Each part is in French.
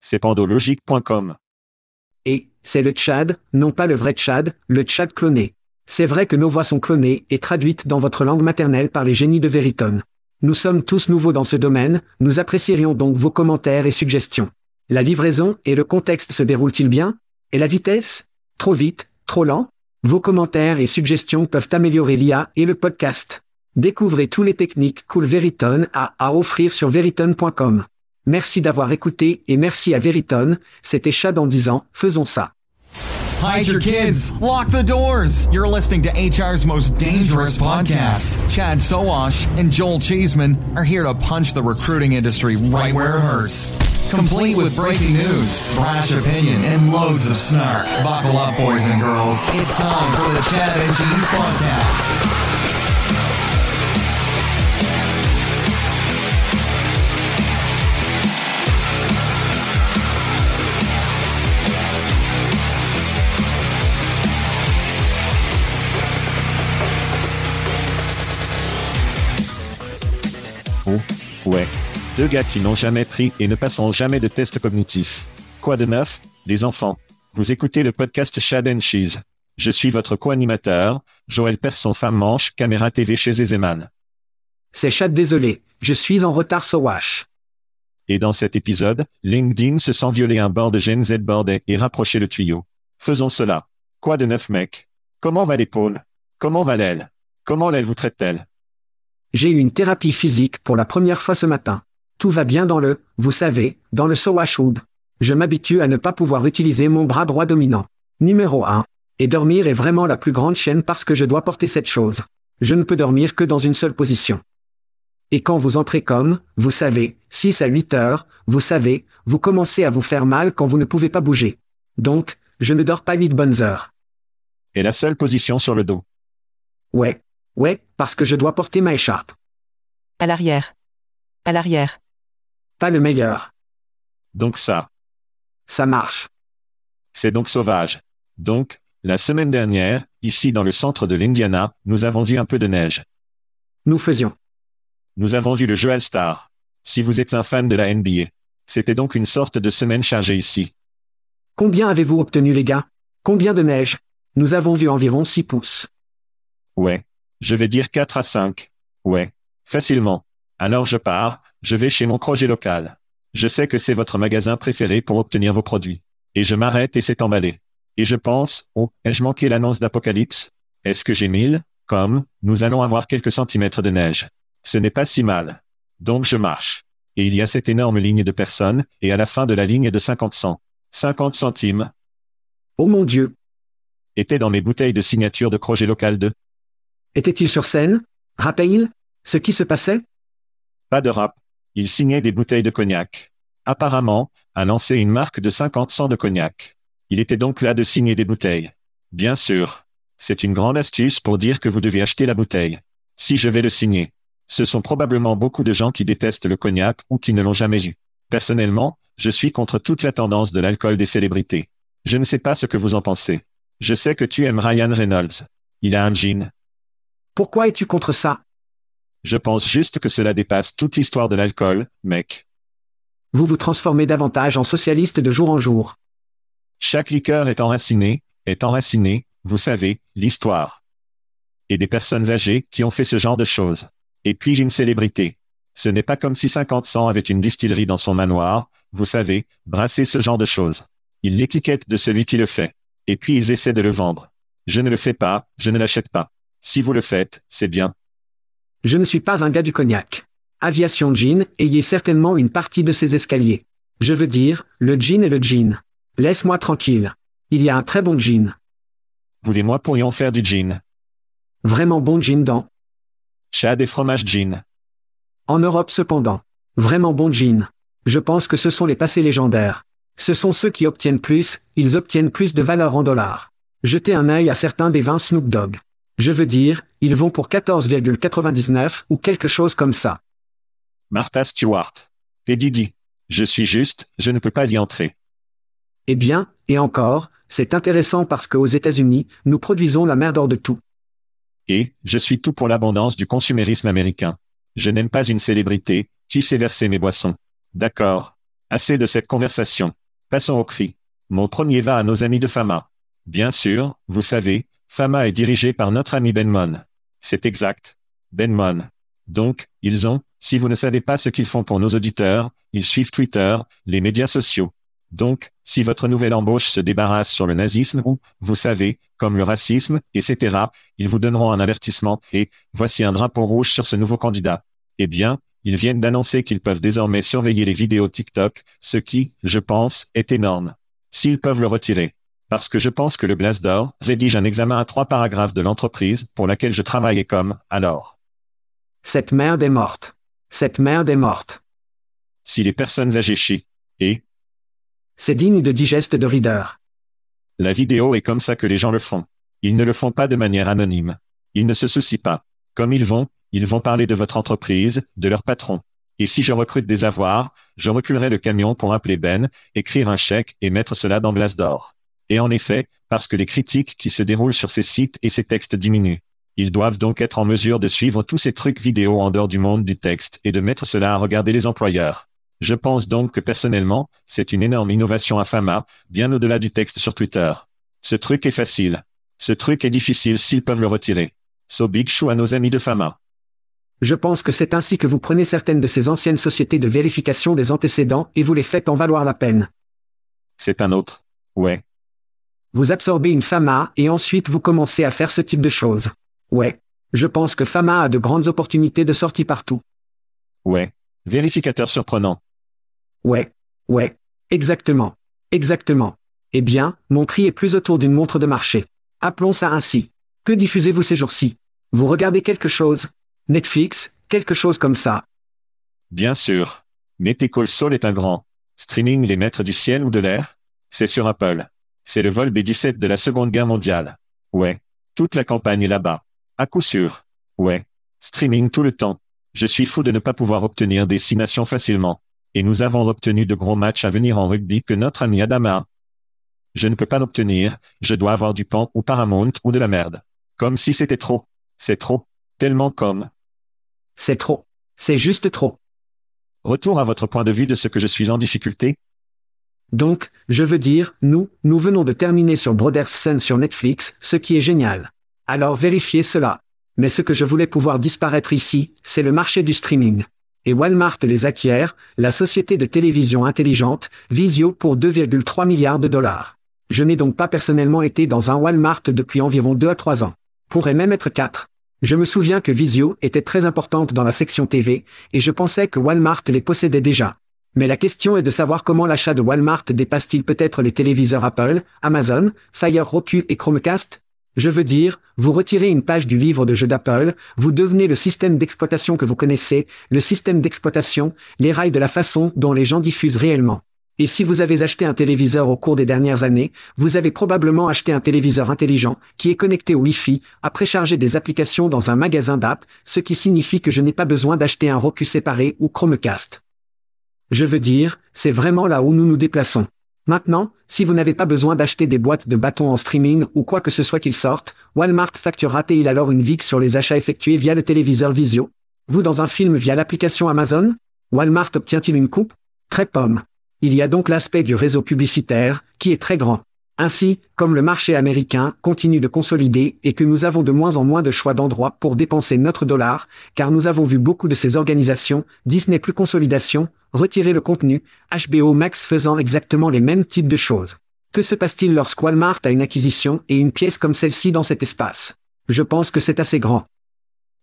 C'est pandologique.com. Et, c'est le Tchad, non pas le vrai Tchad, le Tchad cloné. C'est vrai que nos voix sont clonées et traduites dans votre langue maternelle par les génies de Veritone. Nous sommes tous nouveaux dans ce domaine, nous apprécierions donc vos commentaires et suggestions. La livraison et le contexte se déroulent-ils bien? Et la vitesse? Trop vite? Trop lent? Vos commentaires et suggestions peuvent améliorer l'IA et le podcast. Découvrez tous les techniques Cool Veritone a à offrir sur veritone.com. Merci d'avoir écouté et merci à Veritone, c'était Chad en disant, faisons ça. Hide your kids. Lock the doors. You're listening to HR's most dangerous podcast. Chad Soash and Joel Cheeseman are here to punch the recruiting industry right where it hurts. Complete with breaking news, brash opinion, and loads of snark. Buckle up, boys and girls. It's time for the Chad and Cheese Podcast. Ouais. Deux gars qui n'ont jamais pris et ne passeront jamais de test cognitif. Quoi de neuf, les enfants? Vous écoutez le podcast Chad and Cheese. Je suis votre co-animateur, Joël Persson Femme Manche, Caméra TV chez Ezeman. C'est Chad désolé, je suis en retard so wash. Et dans cet épisode, LinkedIn se sent violer un bord de Gen Z bordé et rapprocher le tuyau. Faisons cela. Quoi de neuf mec? Comment va l'épaule? Comment va l'aile? Comment l'aile vous traite-t-elle? J'ai eu une thérapie physique pour la première fois ce matin. Tout va bien dans le, vous savez, dans le Sowashwood. Je m'habitue à ne pas pouvoir utiliser mon bras droit dominant. Numéro 1. Et dormir est vraiment la plus grande chaîne parce que je dois porter cette chose. Je ne peux dormir que dans une seule position. Et quand vous entrez comme, vous savez, 6 à 8 heures, vous savez, vous commencez à vous faire mal quand vous ne pouvez pas bouger. Donc, je ne dors pas 8 bonnes heures. Et la seule position sur le dos. Ouais. Ouais, parce que je dois porter ma écharpe. À l'arrière. À l'arrière. Pas le meilleur. Donc ça. Ça marche. C'est donc sauvage. Donc, la semaine dernière, ici dans le centre de l'Indiana, nous avons vu un peu de neige. Nous faisions. Nous avons vu le jeu All-Star. Si vous êtes un fan de la NBA. C'était donc une sorte de semaine chargée ici. Combien avez-vous obtenu les gars? Combien de neige? Nous avons vu environ 6 pouces. Ouais. Je vais dire 4 à 5. Ouais. Facilement. Alors je pars, je vais chez mon projet local. Je sais que c'est votre magasin préféré pour obtenir vos produits. Et je m'arrête et c'est emballé. Et je pense, oh, ai-je manqué l'annonce d'Apocalypse? Est-ce que j'ai mille? Comme, nous allons avoir quelques centimètres de neige. Ce n'est pas si mal. Donc je marche. Et il y a cette énorme ligne de personnes, et à la fin de la ligne de 50 cents. 50 centimes. Oh mon Dieu. Était dans mes bouteilles de signature de projet local de Était-il sur scène? Rappelle-il Ce qui se passait? Pas de rap. Il signait des bouteilles de cognac. Apparemment, a lancé une marque de 50 cents de cognac. Il était donc là de signer des bouteilles. Bien sûr. C'est une grande astuce pour dire que vous devez acheter la bouteille. Si je vais le signer. Ce sont probablement beaucoup de gens qui détestent le cognac ou qui ne l'ont jamais eu. Personnellement, je suis contre toute la tendance de l'alcool des célébrités. Je ne sais pas ce que vous en pensez. Je sais que tu aimes Ryan Reynolds. Il a un jean. Pourquoi es-tu contre ça? Je pense juste que cela dépasse toute l'histoire de l'alcool, mec. Vous vous transformez davantage en socialiste de jour en jour. Chaque liqueur est enracinée, est enracinée, vous savez, l'histoire. Et des personnes âgées qui ont fait ce genre de choses. Et puis une célébrité. Ce n'est pas comme si 50 cents avait une distillerie dans son manoir, vous savez, brasser ce genre de choses. Ils l'étiquettent de celui qui le fait. Et puis ils essaient de le vendre. Je ne le fais pas, je ne l'achète pas. Si vous le faites, c'est bien. Je ne suis pas un gars du cognac. Aviation Jean, ayez certainement une partie de ces escaliers. Je veux dire, le jean est le jean. Laisse-moi tranquille. Il y a un très bon jean. Vous et moi pourrions faire du gin. Vraiment bon jean dans. Chad et fromage gin. En Europe cependant. Vraiment bon jean. Je pense que ce sont les passés légendaires. Ce sont ceux qui obtiennent plus, ils obtiennent plus de valeur en dollars. Jetez un œil à certains des vins Snoop Dogg. Je veux dire, ils vont pour 14,99 ou quelque chose comme ça. Martha Stewart. Et Didi. Je suis juste, je ne peux pas y entrer. Eh bien, et encore, c'est intéressant parce qu'aux États-Unis, nous produisons la merde de tout. Et, je suis tout pour l'abondance du consumérisme américain. Je n'aime pas une célébrité, qui sait verser mes boissons. D'accord. Assez de cette conversation. Passons au cri. Mon premier va à nos amis de Fama. Bien sûr, vous savez, Fama est dirigé par notre ami Benmon. C'est exact. Benmon. Donc, ils ont, si vous ne savez pas ce qu'ils font pour nos auditeurs, ils suivent Twitter, les médias sociaux. Donc, si votre nouvelle embauche se débarrasse sur le nazisme ou, vous savez, comme le racisme, etc., ils vous donneront un avertissement et, voici un drapeau rouge sur ce nouveau candidat. Eh bien, ils viennent d'annoncer qu'ils peuvent désormais surveiller les vidéos TikTok, ce qui, je pense, est énorme. S'ils peuvent le retirer. Parce que je pense que le Glassdoor rédige un examen à trois paragraphes de l'entreprise pour laquelle je travaillais comme, alors. Cette merde est morte. Cette merde est morte. Si les personnes âgées chient, et, C'est digne de digeste de reader. La vidéo est comme ça que les gens le font. Ils ne le font pas de manière anonyme. Ils ne se soucient pas. Comme ils vont, ils vont parler de votre entreprise, de leur patron. Et si je recrute des avoirs, je reculerai le camion pour appeler Ben, écrire un chèque et mettre cela dans Glassdoor. Et en effet, parce que les critiques qui se déroulent sur ces sites et ces textes diminuent. Ils doivent donc être en mesure de suivre tous ces trucs vidéo en dehors du monde du texte et de mettre cela à regarder les employeurs. Je pense donc que personnellement, c'est une énorme innovation à Fama, bien au-delà du texte sur Twitter. Ce truc est facile. Ce truc est difficile s'ils peuvent le retirer. So big show à nos amis de Fama. Je pense que c'est ainsi que vous prenez certaines de ces anciennes sociétés de vérification des antécédents et vous les faites en valoir la peine. C'est un autre. Ouais. Vous absorbez une FAMA et ensuite vous commencez à faire ce type de choses. Ouais. Je pense que FAMA a de grandes opportunités de sortie partout. Ouais. Vérificateur surprenant. Ouais. Ouais. Exactement. Exactement. Eh bien, mon cri est plus autour d'une montre de marché. Appelons ça ainsi. Que diffusez-vous ces jours-ci? Vous regardez quelque chose? Netflix, quelque chose comme ça. Bien sûr. Mettez Saul est un grand. Streaming les maîtres du ciel ou de l'air? C'est sur Apple. C'est le vol B-17 de la Seconde Guerre mondiale. Ouais. Toute la campagne est là-bas. À coup sûr. Ouais. Streaming tout le temps. Je suis fou de ne pas pouvoir obtenir des six nations facilement. Et nous avons obtenu de gros matchs à venir en rugby que notre ami Adama. Je ne peux pas l'obtenir, je dois avoir du pan ou Paramount ou de la merde. Comme si c'était trop. C'est trop. Tellement comme. C'est trop. C'est juste trop. Retour à votre point de vue de ce que je suis en difficulté Donc, je veux dire, nous, nous venons de terminer sur Brothers Sun sur Netflix, ce qui est génial. Alors vérifiez cela. Mais ce que je voulais pouvoir disparaître ici, c'est le marché du streaming. Et Walmart les acquiert, la société de télévision intelligente, Visio pour 2,3 milliards de dollars. Je n'ai donc pas personnellement été dans un Walmart depuis environ 2 à 3 ans. Pourrait même être 4. Je me souviens que Visio était très importante dans la section TV, et je pensais que Walmart les possédait déjà. Mais la question est de savoir comment l'achat de Walmart dépasse-t-il peut-être les téléviseurs Apple, Amazon, Fire Roku et Chromecast? Je veux dire, vous retirez une page du livre de jeu d'Apple, vous devenez le système d'exploitation que vous connaissez, le système d'exploitation, les rails de la façon dont les gens diffusent réellement. Et si vous avez acheté un téléviseur au cours des dernières années, vous avez probablement acheté un téléviseur intelligent, qui est connecté au Wi-Fi, à précharger des applications dans un magasin d'app, ce qui signifie que je n'ai pas besoin d'acheter un Roku séparé ou Chromecast. Je veux dire, c'est vraiment là où nous nous déplaçons. Maintenant, si vous n'avez pas besoin d'acheter des boîtes de bâtons en streaming ou quoi que ce soit qu'ils sortent, Walmart facturera-t-il alors une VIX sur les achats effectués via le téléviseur Visio Vous dans un film via l'application Amazon? Walmart obtient-il une coupe? Très pomme. Il y a donc l'aspect du réseau publicitaire, qui est très grand. Ainsi, comme le marché américain continue de consolider et que nous avons de moins en moins de choix d'endroits pour dépenser notre dollar, car nous avons vu beaucoup de ces organisations, Disney plus consolidation, retirer le contenu, HBO Max faisant exactement les mêmes types de choses. Que se passe-t-il lorsque Walmart a une acquisition et une pièce comme celle-ci dans cet espace? Je pense que c'est assez grand.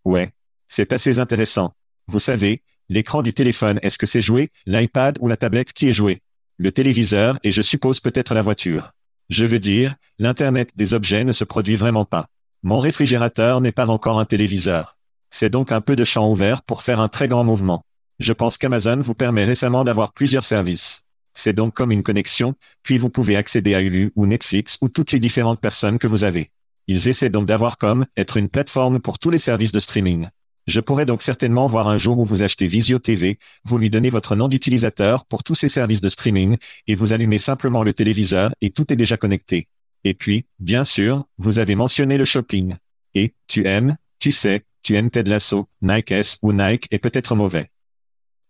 Ouais. C'est assez intéressant. Vous savez, l'écran du téléphone, est-ce que c'est joué, l'iPad ou la tablette qui est joué? Le téléviseur et je suppose peut-être la voiture. Je veux dire, l'Internet des objets ne se produit vraiment pas. Mon réfrigérateur n'est pas encore un téléviseur. C'est donc un peu de champ ouvert pour faire un très grand mouvement. Je pense qu'Amazon vous permet récemment d'avoir plusieurs services. C'est donc comme une connexion, puis vous pouvez accéder à Hulu ou Netflix ou toutes les différentes personnes que vous avez. Ils essaient donc d'avoir comme être une plateforme pour tous les services de streaming. Je pourrais donc certainement voir un jour où vous achetez Visio TV, vous lui donnez votre nom d'utilisateur pour tous ces services de streaming, et vous allumez simplement le téléviseur et tout est déjà connecté. Et puis, bien sûr, vous avez mentionné le shopping. Et, tu aimes, tu sais, tu aimes Ted Lasso, Nike S ou Nike est peut-être mauvais.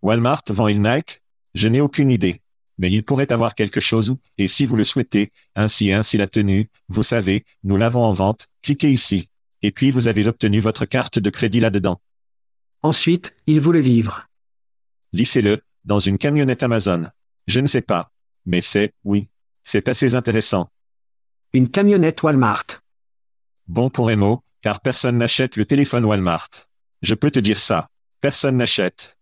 Walmart vend-il Nike? Je n'ai aucune idée. Mais il pourrait avoir quelque chose, et si vous le souhaitez, ainsi ainsi la tenue, vous savez, nous l'avons en vente, cliquez ici. Et puis vous avez obtenu votre carte de crédit là-dedans. Ensuite, il vous le livre. Lissez-le, dans une camionnette Amazon. Je ne sais pas. Mais c'est, oui. C'est assez intéressant. Une camionnette Walmart. Bon pour Emo, car personne n'achète le téléphone Walmart. Je peux te dire ça. Personne n'achète.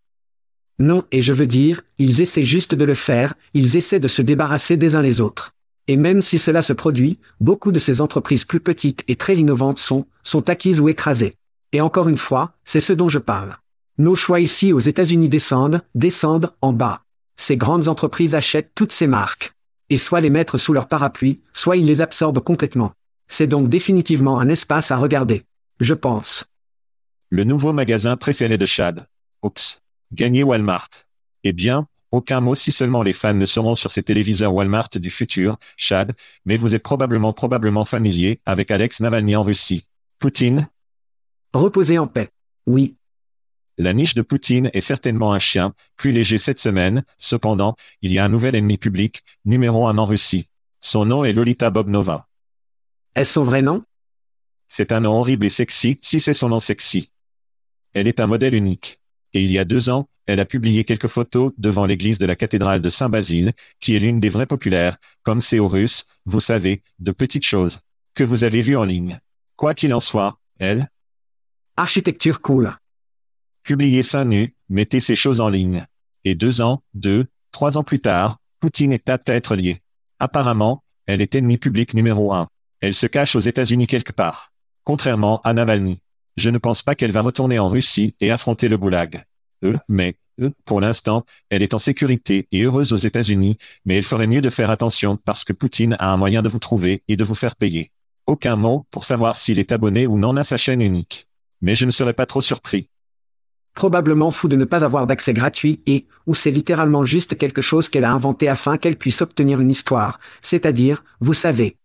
Non, et je veux dire, ils essaient juste de le faire, ils essaient de se débarrasser des uns les autres. Et même si cela se produit, beaucoup de ces entreprises plus petites et très innovantes sont, sont acquises ou écrasées. Et encore une fois, c'est ce dont je parle. Nos choix ici aux États-Unis descendent, descendent, en bas. Ces grandes entreprises achètent toutes ces marques. Et soit les mettre sous leur parapluie, soit ils les absorbent complètement. C'est donc définitivement un espace à regarder. Je pense. Le nouveau magasin préféré de Chad. Oups. Gagner Walmart. Eh bien, aucun mot si seulement les fans ne seront sur ces téléviseurs Walmart du futur, Chad, mais vous êtes probablement probablement familier avec Alex Navalny en Russie. Poutine Reposez en paix. Oui. La niche de Poutine est certainement un chien, plus léger cette semaine, cependant, il y a un nouvel ennemi public, numéro un en Russie. Son nom est Lolita Bobnova. Est-ce son vrai nom? C'est un nom horrible et sexy, si c'est son nom sexy. Elle est un modèle unique. Et il y a deux ans, elle a publié quelques photos devant l'église de la cathédrale de Saint-Basile, qui est l'une des vraies populaires, comme c'est aux Russes, vous savez, de petites choses, que vous avez vues en ligne. Quoi qu'il en soit, elle, Architecture cool. publiez ça nu, mettez ces choses en ligne. Et deux ans, deux, trois ans plus tard, Poutine est apte à être lié. Apparemment, elle est ennemi public numéro un. Elle se cache aux États-Unis quelque part. Contrairement à Navalny. Je ne pense pas qu'elle va retourner en Russie et affronter le goulag. Euh, mais, euh, pour l'instant, elle est en sécurité et heureuse aux États-Unis, mais elle ferait mieux de faire attention parce que Poutine a un moyen de vous trouver et de vous faire payer. Aucun mot pour savoir s'il est abonné ou non à sa chaîne unique. Mais je ne serais pas trop surpris. Probablement fou de ne pas avoir d'accès gratuit et, ou c'est littéralement juste quelque chose qu'elle a inventé afin qu'elle puisse obtenir une histoire, c'est-à-dire, vous savez.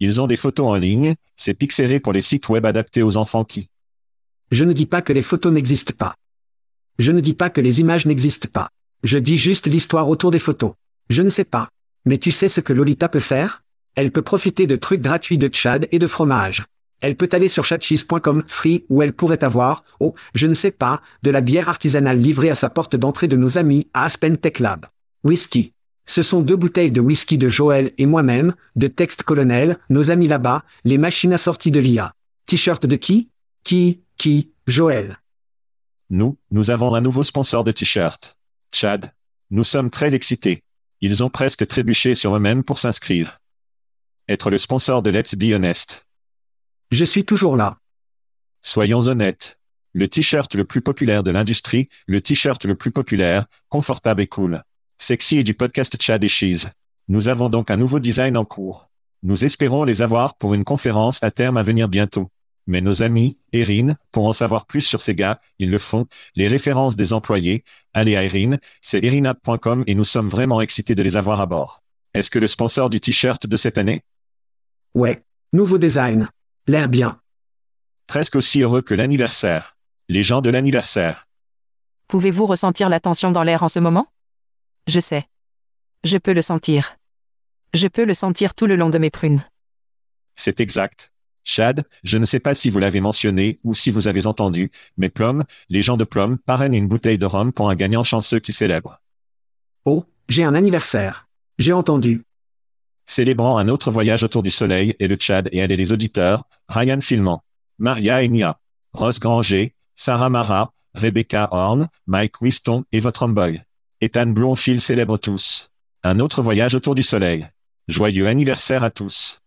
Ils ont des photos en ligne, c'est pixelé pour les sites web adaptés aux enfants qui. Je ne dis pas que les photos n'existent pas. Je ne dis pas que les images n'existent pas. Je dis juste l'histoire autour des photos. Je ne sais pas. Mais tu sais ce que Lolita peut faire? Elle peut profiter de trucs gratuits de Tchad et de fromage. Elle peut aller sur chatcheese.com free où elle pourrait avoir, oh, je ne sais pas, de la bière artisanale livrée à sa porte d'entrée de nos amis à Aspen Tech Lab. Whisky. Ce sont deux bouteilles de whisky de Joël et moi-même, de texte colonel, nos amis là-bas, les machines assorties de l'IA. T-shirt de qui? Qui? Qui? Joël. Nous, nous avons un nouveau sponsor de t-shirt. Chad. Nous sommes très excités. Ils ont presque trébuché sur eux-mêmes pour s'inscrire. Être le sponsor de Let's Be Honest. Je suis toujours là. Soyons honnêtes. Le t-shirt le plus populaire de l'industrie, le t-shirt le plus populaire, confortable et cool. Sexy et du podcast Chad et Cheese. Nous avons donc un nouveau design en cours. Nous espérons les avoir pour une conférence à terme à venir bientôt. Mais nos amis, Erin, pour en savoir plus sur ces gars, ils le font, les références des employés, allez à Erin, c'est erinap.com et nous sommes vraiment excités de les avoir à bord. Est-ce que le sponsor du t-shirt de cette année? Ouais. Nouveau design. L'air bien. Presque aussi heureux que l'anniversaire. Les gens de l'anniversaire. Pouvez-vous ressentir la tension dans l'air en ce moment? Je sais. Je peux le sentir. Je peux le sentir tout le long de mes prunes. C'est exact. Chad, je ne sais pas si vous l'avez mentionné ou si vous avez entendu, mais Plum, les gens de Plum parrainent une bouteille de rhum pour un gagnant chanceux qui célèbre. Oh, j'ai un anniversaire. J'ai entendu. Célébrant un autre voyage autour du soleil et le Tchad et elle les auditeurs, Ryan Filmant, Maria Enya, Ross Granger, Sarah Mara, Rebecca Horn, Mike Wiston et votre homeboy. Ethan Blonfield célèbre tous. Un autre voyage autour du soleil. Joyeux anniversaire à tous.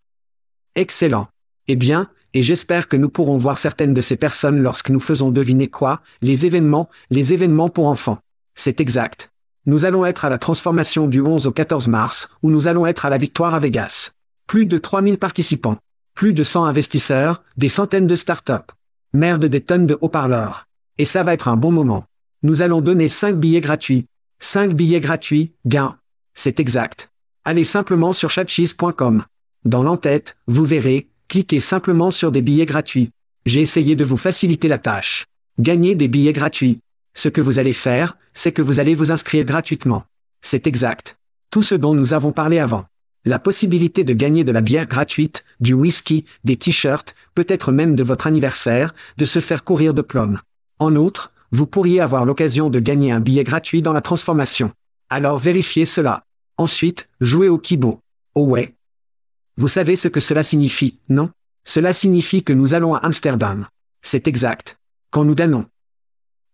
Excellent. Eh bien, et j'espère que nous pourrons voir certaines de ces personnes lorsque nous faisons deviner quoi, les événements, les événements pour enfants. C'est exact. Nous allons être à la transformation du 11 au 14 mars, où nous allons être à la victoire à Vegas. Plus de 3000 participants. Plus de 100 investisseurs, des centaines de startups. Merde des tonnes de haut-parleurs. Et ça va être un bon moment. Nous allons donner 5 billets gratuits. 5 billets gratuits, gain. C'est exact. Allez simplement sur chatcheese.com. Dans l'entête, vous verrez, cliquez simplement sur des billets gratuits. J'ai essayé de vous faciliter la tâche. Gagnez des billets gratuits. Ce que vous allez faire, c'est que vous allez vous inscrire gratuitement. C'est exact. Tout ce dont nous avons parlé avant. La possibilité de gagner de la bière gratuite, du whisky, des t-shirts, peut-être même de votre anniversaire, de se faire courir de plomb. En outre, vous pourriez avoir l'occasion de gagner un billet gratuit dans la transformation. Alors vérifiez cela. Ensuite, jouez au kibo. Oh ouais. Vous savez ce que cela signifie, non? Cela signifie que nous allons à Amsterdam. C'est exact. Quand nous donnons.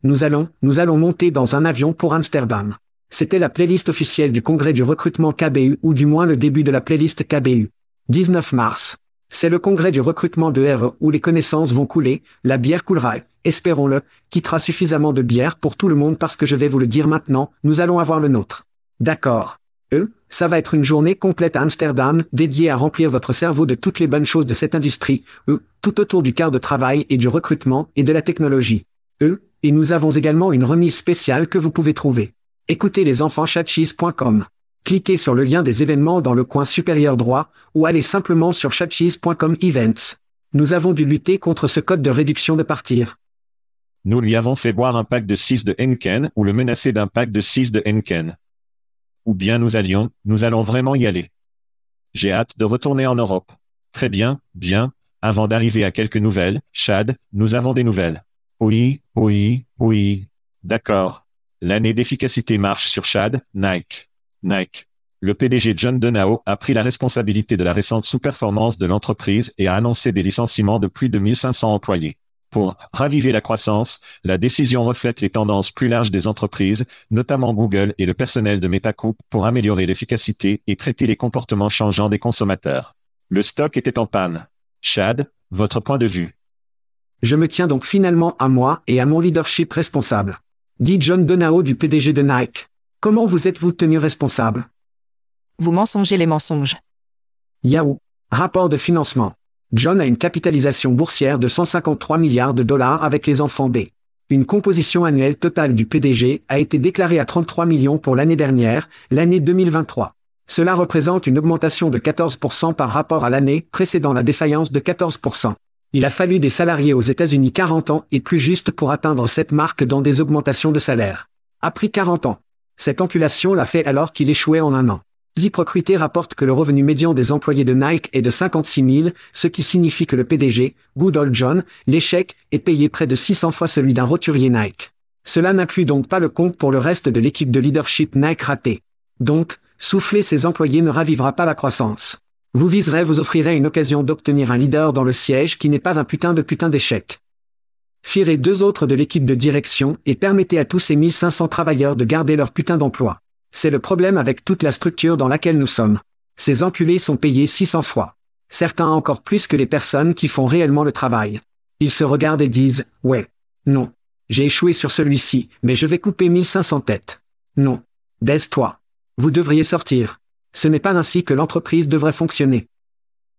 Nous allons, nous allons monter dans un avion pour Amsterdam. C'était la playlist officielle du congrès du recrutement KBU ou du moins le début de la playlist KBU. 19 mars. C'est le congrès du recrutement de RE où les connaissances vont couler, la bière coulera, espérons-le, quittera suffisamment de bière pour tout le monde parce que je vais vous le dire maintenant, nous allons avoir le nôtre. D'accord. Eux, ça va être une journée complète à Amsterdam, dédiée à remplir votre cerveau de toutes les bonnes choses de cette industrie, eux, tout autour du quart de travail et du recrutement et de la technologie. Eux, et nous avons également une remise spéciale que vous pouvez trouver. Écoutez les enfants chatcheese.com. Cliquez sur le lien des événements dans le coin supérieur droit, ou allez simplement sur chatcheese.com Events. Nous avons dû lutter contre ce code de réduction de partir. Nous lui avons fait boire un pack de 6 de Henken ou le menacer d'un pack de 6 de Henken. Ou bien nous allions, nous allons vraiment y aller. J'ai hâte de retourner en Europe. Très bien, bien. Avant d'arriver à quelques nouvelles, Chad, nous avons des nouvelles. Oui, oui, oui. D'accord. L'année d'efficacité marche sur Chad, Nike. Nike. Le PDG John Donao a pris la responsabilité de la récente sous-performance de l'entreprise et a annoncé des licenciements de plus de 1500 employés. Pour raviver la croissance, la décision reflète les tendances plus larges des entreprises, notamment Google et le personnel de Metacoup, pour améliorer l'efficacité et traiter les comportements changeants des consommateurs. Le stock était en panne. Chad, votre point de vue? Je me tiens donc finalement à moi et à mon leadership responsable. Dit John Donao du PDG de Nike. Comment vous êtes-vous tenu responsable? Vous mensongez les mensonges. Yahoo. Rapport de financement. John a une capitalisation boursière de 153 milliards de dollars avec les enfants B. Une composition annuelle totale du PDG a été déclarée à 33 millions pour l'année dernière, l'année 2023. Cela représente une augmentation de 14% par rapport à l'année précédant la défaillance de 14%. Il a fallu des salariés aux États-Unis 40 ans et plus juste pour atteindre cette marque dans des augmentations de salaire. A pris 40 ans. Cette empulation l'a fait alors qu'il échouait en un an. ZipRecruiter rapporte que le revenu médian des employés de Nike est de 56 000, ce qui signifie que le PDG, Good Old John, l'échec, est payé près de 600 fois celui d'un roturier Nike. Cela n'inclut donc pas le compte pour le reste de l'équipe de leadership Nike ratée. Donc, souffler ses employés ne ravivera pas la croissance. Vous viserez vous offrirez une occasion d'obtenir un leader dans le siège qui n'est pas un putain de putain d'échec. Firez deux autres de l'équipe de direction et permettez à tous ces 1500 travailleurs de garder leur putain d'emploi. C'est le problème avec toute la structure dans laquelle nous sommes. Ces enculés sont payés 600 fois. Certains encore plus que les personnes qui font réellement le travail. Ils se regardent et disent, ouais. Non. J'ai échoué sur celui-ci, mais je vais couper 1500 têtes. Non. Baisse-toi. Vous devriez sortir. Ce n'est pas ainsi que l'entreprise devrait fonctionner.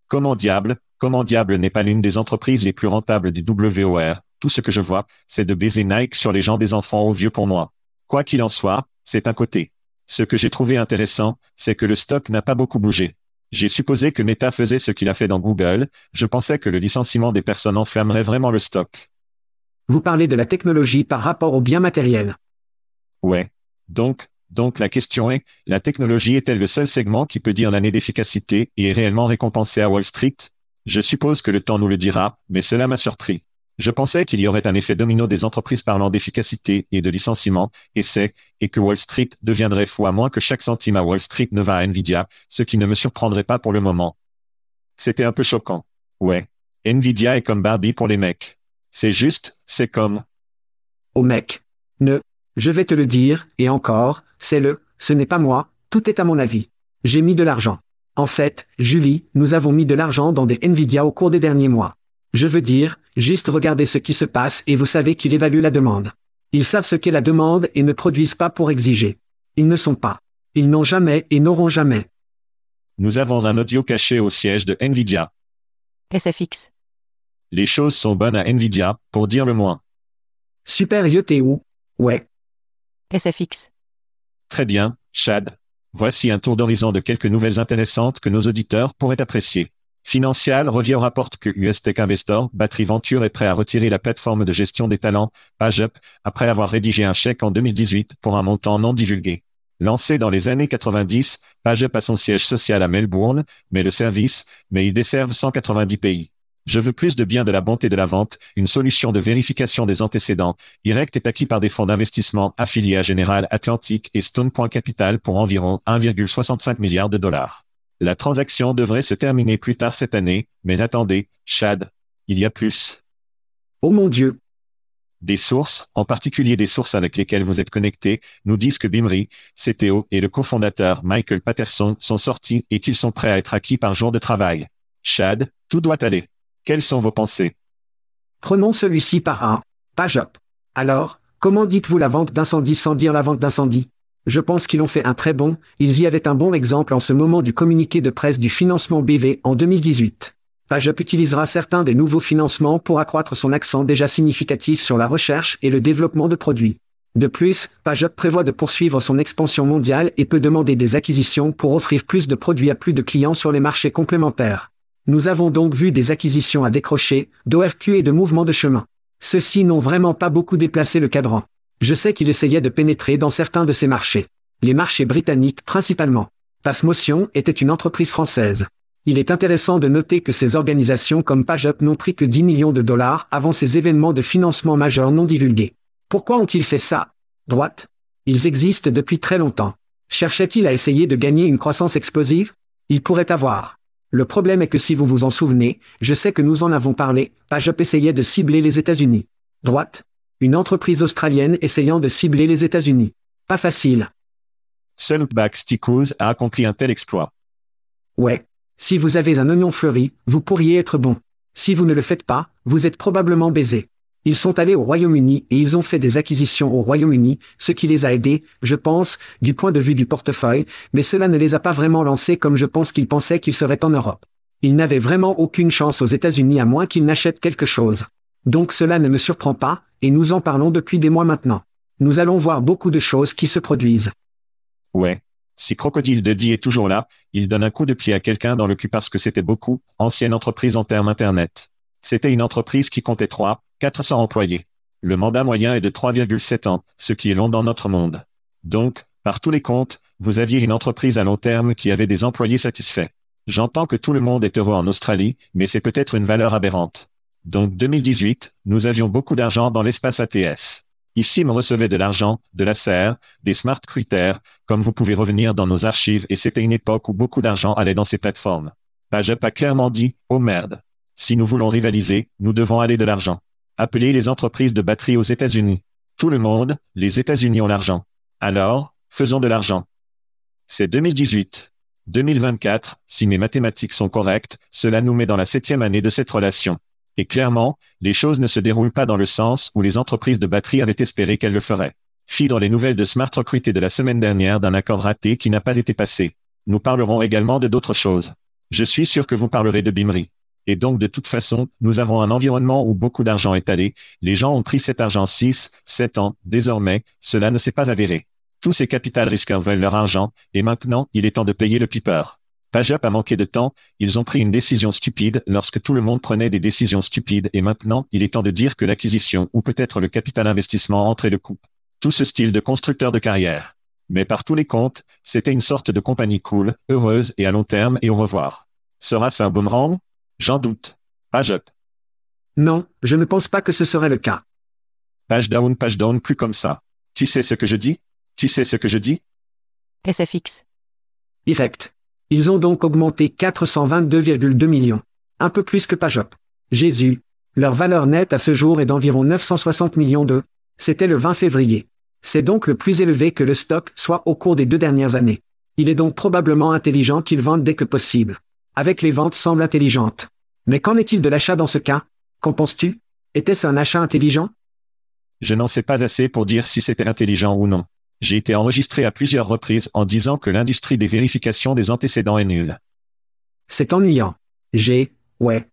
Comment diable, comment diable n'est pas l'une des entreprises les plus rentables du WOR, tout ce que je vois, c'est de baiser Nike sur les gens des enfants au vieux pour moi. Quoi qu'il en soit, c'est un côté. Ce que j'ai trouvé intéressant, c'est que le stock n'a pas beaucoup bougé. J'ai supposé que Meta faisait ce qu'il a fait dans Google, je pensais que le licenciement des personnes enflammerait vraiment le stock. Vous parlez de la technologie par rapport au bien matériel. Ouais. Donc, donc la question est, la technologie est-elle le seul segment qui peut dire l'année d'efficacité et est réellement récompensée à Wall Street? Je suppose que le temps nous le dira, mais cela m'a surpris. Je pensais qu'il y aurait un effet domino des entreprises parlant d'efficacité et de licenciement, et c'est, et que Wall Street deviendrait fou à moins que chaque centime à Wall Street ne va à Nvidia, ce qui ne me surprendrait pas pour le moment. C'était un peu choquant. Ouais. Nvidia est comme Barbie pour les mecs. C'est juste, c'est comme... Au mec. Ne. Je vais te le dire, et encore, c'est le, ce n'est pas moi, tout est à mon avis. J'ai mis de l'argent. En fait, Julie, nous avons mis de l'argent dans des Nvidia au cours des derniers mois. Je veux dire, juste regardez ce qui se passe et vous savez qu'ils évaluent la demande. Ils savent ce qu'est la demande et ne produisent pas pour exiger. Ils ne sont pas. Ils n'ont jamais et n'auront jamais. Nous avons un audio caché au siège de Nvidia. SFX. Les choses sont bonnes à Nvidia, pour dire le moins. Super t'es où Ouais. SFX. Très bien, Chad. Voici un tour d'horizon de quelques nouvelles intéressantes que nos auditeurs pourraient apprécier. Financial revient au rapporte que US Tech Investor, Battery Venture est prêt à retirer la plateforme de gestion des talents, PageUp, après avoir rédigé un chèque en 2018 pour un montant non divulgué. Lancé dans les années 90, PageUp a son siège social à Melbourne, mais le service, mais il desserve 190 pays. Je veux plus de bien de la bonté de la vente, une solution de vérification des antécédents. Irect est acquis par des fonds d'investissement affiliés à General Atlantic et Stone Point Capital pour environ 1,65 milliard de dollars. La transaction devrait se terminer plus tard cette année, mais attendez, Chad, il y a plus. Oh mon Dieu. Des sources, en particulier des sources avec lesquelles vous êtes connectés, nous disent que Bimri, CTO et le cofondateur Michael Patterson sont sortis et qu'ils sont prêts à être acquis par jour de travail. Chad, tout doit aller. Quelles sont vos pensées? Prenons celui-ci par un. Page up. Alors, comment dites-vous la vente d'incendie sans dire la vente d'incendie? Je pense qu'ils ont fait un très bon, ils y avaient un bon exemple en ce moment du communiqué de presse du financement BV en 2018. PageUp utilisera certains des nouveaux financements pour accroître son accent déjà significatif sur la recherche et le développement de produits. De plus, PageUp prévoit de poursuivre son expansion mondiale et peut demander des acquisitions pour offrir plus de produits à plus de clients sur les marchés complémentaires. Nous avons donc vu des acquisitions à décrocher, d'OFQ et de mouvements de chemin. Ceux-ci n'ont vraiment pas beaucoup déplacé le cadran. Je sais qu'il essayait de pénétrer dans certains de ces marchés. Les marchés britanniques principalement. Passmotion était une entreprise française. Il est intéressant de noter que ces organisations comme PageUp n'ont pris que 10 millions de dollars avant ces événements de financement majeurs non divulgués. Pourquoi ont-ils fait ça? Droite Ils existent depuis très longtemps. Cherchaient-ils à essayer de gagner une croissance explosive? Ils pourraient avoir. Le problème est que si vous vous en souvenez, je sais que nous en avons parlé, PageUp essayait de cibler les États-Unis. Droite. Une entreprise australienne essayant de cibler les États-Unis. Pas facile. Seul Steakhouse a accompli un tel exploit. Ouais. Si vous avez un oignon fleuri, vous pourriez être bon. Si vous ne le faites pas, vous êtes probablement baisé. Ils sont allés au Royaume-Uni et ils ont fait des acquisitions au Royaume-Uni, ce qui les a aidés, je pense, du point de vue du portefeuille, mais cela ne les a pas vraiment lancés comme je pense qu'ils pensaient qu'ils seraient en Europe. Ils n'avaient vraiment aucune chance aux États-Unis à moins qu'ils n'achètent quelque chose. Donc cela ne me surprend pas, et nous en parlons depuis des mois maintenant. Nous allons voir beaucoup de choses qui se produisent. Ouais. Si Crocodile Duddy est toujours là, il donne un coup de pied à quelqu'un dans le cul parce que c'était beaucoup, ancienne entreprise en termes Internet. C'était une entreprise qui comptait 3, 400 employés. Le mandat moyen est de 3,7 ans, ce qui est long dans notre monde. Donc, par tous les comptes, vous aviez une entreprise à long terme qui avait des employés satisfaits. J'entends que tout le monde est heureux en Australie, mais c'est peut-être une valeur aberrante. Donc 2018, nous avions beaucoup d'argent dans l'espace ATS. Ici me recevait de l'argent, de la serre, des smart critères, comme vous pouvez revenir dans nos archives et c'était une époque où beaucoup d'argent allait dans ces plateformes. Pagep a clairement dit, oh merde. Si nous voulons rivaliser, nous devons aller de l'argent. Appelez les entreprises de batterie aux États-Unis. Tout le monde, les États-Unis ont l'argent. Alors, faisons de l'argent. C'est 2018. 2024, si mes mathématiques sont correctes, cela nous met dans la septième année de cette relation. Et clairement, les choses ne se déroulent pas dans le sens où les entreprises de batterie avaient espéré qu'elles le feraient. Fi dans les nouvelles de Smart Recruité de la semaine dernière d'un accord raté qui n'a pas été passé. Nous parlerons également de d'autres choses. Je suis sûr que vous parlerez de Bimri. Et donc, de toute façon, nous avons un environnement où beaucoup d'argent est allé. Les gens ont pris cet argent 6, 7 ans. Désormais, cela ne s'est pas avéré. Tous ces capital risqueurs veulent leur argent, et maintenant, il est temps de payer le piper. PageUp a manqué de temps, ils ont pris une décision stupide lorsque tout le monde prenait des décisions stupides et maintenant, il est temps de dire que l'acquisition ou peut-être le capital investissement entrait le coup. Tout ce style de constructeur de carrière. Mais par tous les comptes, c'était une sorte de compagnie cool, heureuse et à long terme et au revoir. Sera-ce un boomerang? J'en doute. Page up. Non, je ne pense pas que ce serait le cas. Page down, page down, plus comme ça. Tu sais ce que je dis? Tu sais ce que je dis? SFX. Direct. Ils ont donc augmenté 422,2 millions. Un peu plus que Pajop. Jésus. Leur valeur nette à ce jour est d'environ 960 millions de. C'était le 20 février. C'est donc le plus élevé que le stock soit au cours des deux dernières années. Il est donc probablement intelligent qu'ils vendent dès que possible. Avec les ventes semblent intelligentes. Mais qu'en est-il de l'achat dans ce cas? Qu'en penses-tu? Était-ce un achat intelligent? Je n'en sais pas assez pour dire si c'était intelligent ou non. J'ai été enregistré à plusieurs reprises en disant que l'industrie des vérifications des antécédents est nulle. C'est ennuyant. J'ai, ouais.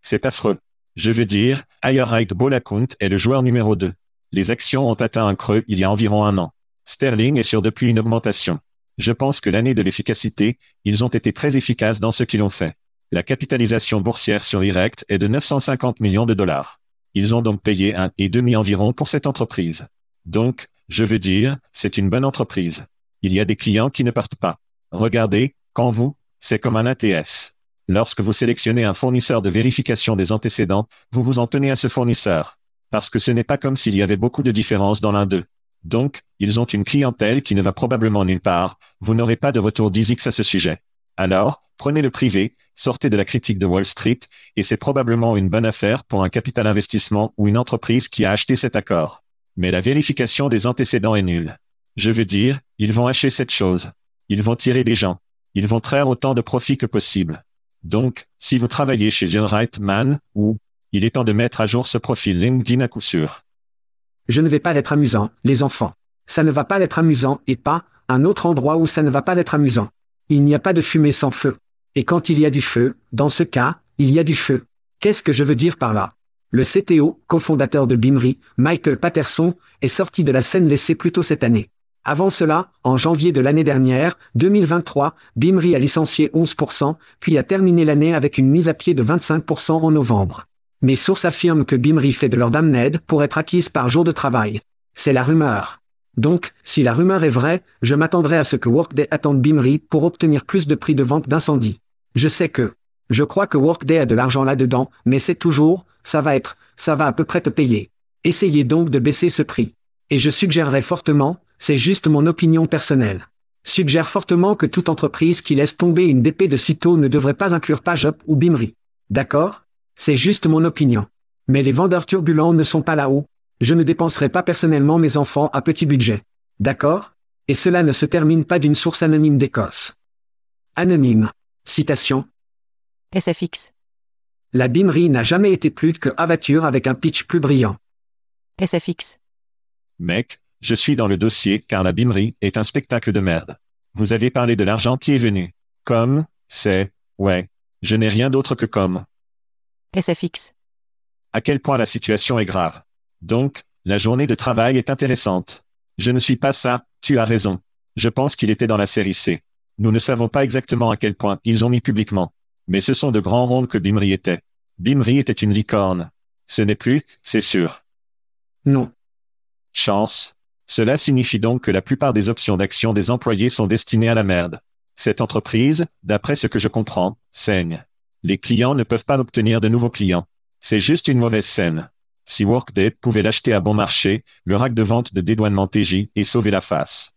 C'est affreux. Je veux dire, Ayerheit Bolakunt est le joueur numéro 2. Les actions ont atteint un creux il y a environ un an. Sterling est sur depuis une augmentation. Je pense que l'année de l'efficacité, ils ont été très efficaces dans ce qu'ils ont fait. La capitalisation boursière sur Erect est de 950 millions de dollars. Ils ont donc payé un et demi environ pour cette entreprise. Donc, je veux dire, c'est une bonne entreprise. Il y a des clients qui ne partent pas. Regardez, quand vous, c'est comme un ATS. Lorsque vous sélectionnez un fournisseur de vérification des antécédents, vous vous en tenez à ce fournisseur. Parce que ce n'est pas comme s'il y avait beaucoup de différences dans l'un d'eux. Donc, ils ont une clientèle qui ne va probablement nulle part, vous n'aurez pas de retour d'ISIX à ce sujet. Alors, prenez le privé, sortez de la critique de Wall Street, et c'est probablement une bonne affaire pour un capital investissement ou une entreprise qui a acheté cet accord. Mais la vérification des antécédents est nulle. Je veux dire, ils vont hacher cette chose. Ils vont tirer des gens. Ils vont traire autant de profit que possible. Donc, si vous travaillez chez un right man, ou, il est temps de mettre à jour ce profil LinkedIn à coup sûr. Je ne vais pas être amusant, les enfants. Ça ne va pas être amusant et pas, un autre endroit où ça ne va pas être amusant. Il n'y a pas de fumée sans feu. Et quand il y a du feu, dans ce cas, il y a du feu. Qu'est-ce que je veux dire par là? Le CTO, cofondateur de Bimri, Michael Patterson, est sorti de la scène laissée plus tôt cette année. Avant cela, en janvier de l'année dernière, 2023, Bimri a licencié 11%, puis a terminé l'année avec une mise à pied de 25% en novembre. Mes sources affirment que Bimri fait de leur damned pour être acquise par jour de travail. C'est la rumeur. Donc, si la rumeur est vraie, je m'attendrai à ce que Workday attende Bimri pour obtenir plus de prix de vente d'incendie. Je sais que. Je crois que Workday a de l'argent là-dedans, mais c'est toujours, ça va être, ça va à peu près te payer. Essayez donc de baisser ce prix. Et je suggérerais fortement, c'est juste mon opinion personnelle. Suggère fortement que toute entreprise qui laisse tomber une DP de sitôt ne devrait pas inclure PageUp ou Bimri. D'accord? C'est juste mon opinion. Mais les vendeurs turbulents ne sont pas là-haut. Je ne dépenserai pas personnellement mes enfants à petit budget. D'accord? Et cela ne se termine pas d'une source anonyme d'Écosse. Anonyme. Citation. SFX. La Bimri n'a jamais été plus que Avature avec un pitch plus brillant. SFX. Mec, je suis dans le dossier car la Bimri est un spectacle de merde. Vous avez parlé de l'argent qui est venu. Comme, c'est, ouais. Je n'ai rien d'autre que comme. SFX. À quel point la situation est grave. Donc, la journée de travail est intéressante. Je ne suis pas ça, tu as raison. Je pense qu'il était dans la série C. Nous ne savons pas exactement à quel point ils ont mis publiquement. Mais ce sont de grands ronds que Bimri était. Bimri était une licorne. Ce n'est plus, c'est sûr. Non. Chance. Cela signifie donc que la plupart des options d'action des employés sont destinées à la merde. Cette entreprise, d'après ce que je comprends, saigne. Les clients ne peuvent pas obtenir de nouveaux clients. C'est juste une mauvaise scène. Si Workday pouvait l'acheter à bon marché, le rack de vente de dédouanement TJ et sauver la face.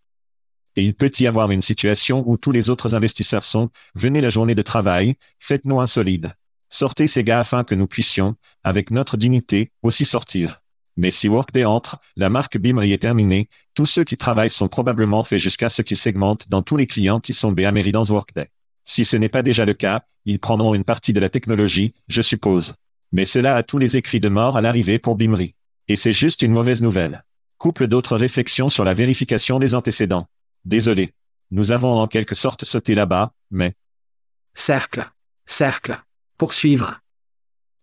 Et il peut y avoir une situation où tous les autres investisseurs sont, venez la journée de travail, faites-nous un solide. Sortez ces gars afin que nous puissions, avec notre dignité, aussi sortir. Mais si Workday entre, la marque Bimri est terminée, tous ceux qui travaillent sont probablement faits jusqu'à ce qu'ils segmentent dans tous les clients qui sont BAMRI dans Workday. Si ce n'est pas déjà le cas, ils prendront une partie de la technologie, je suppose. Mais cela a tous les écrits de mort à l'arrivée pour Bimri. Et c'est juste une mauvaise nouvelle. Couple d'autres réflexions sur la vérification des antécédents. Désolé. Nous avons en quelque sorte sauté là-bas, mais... Cercle. Cercle. Poursuivre.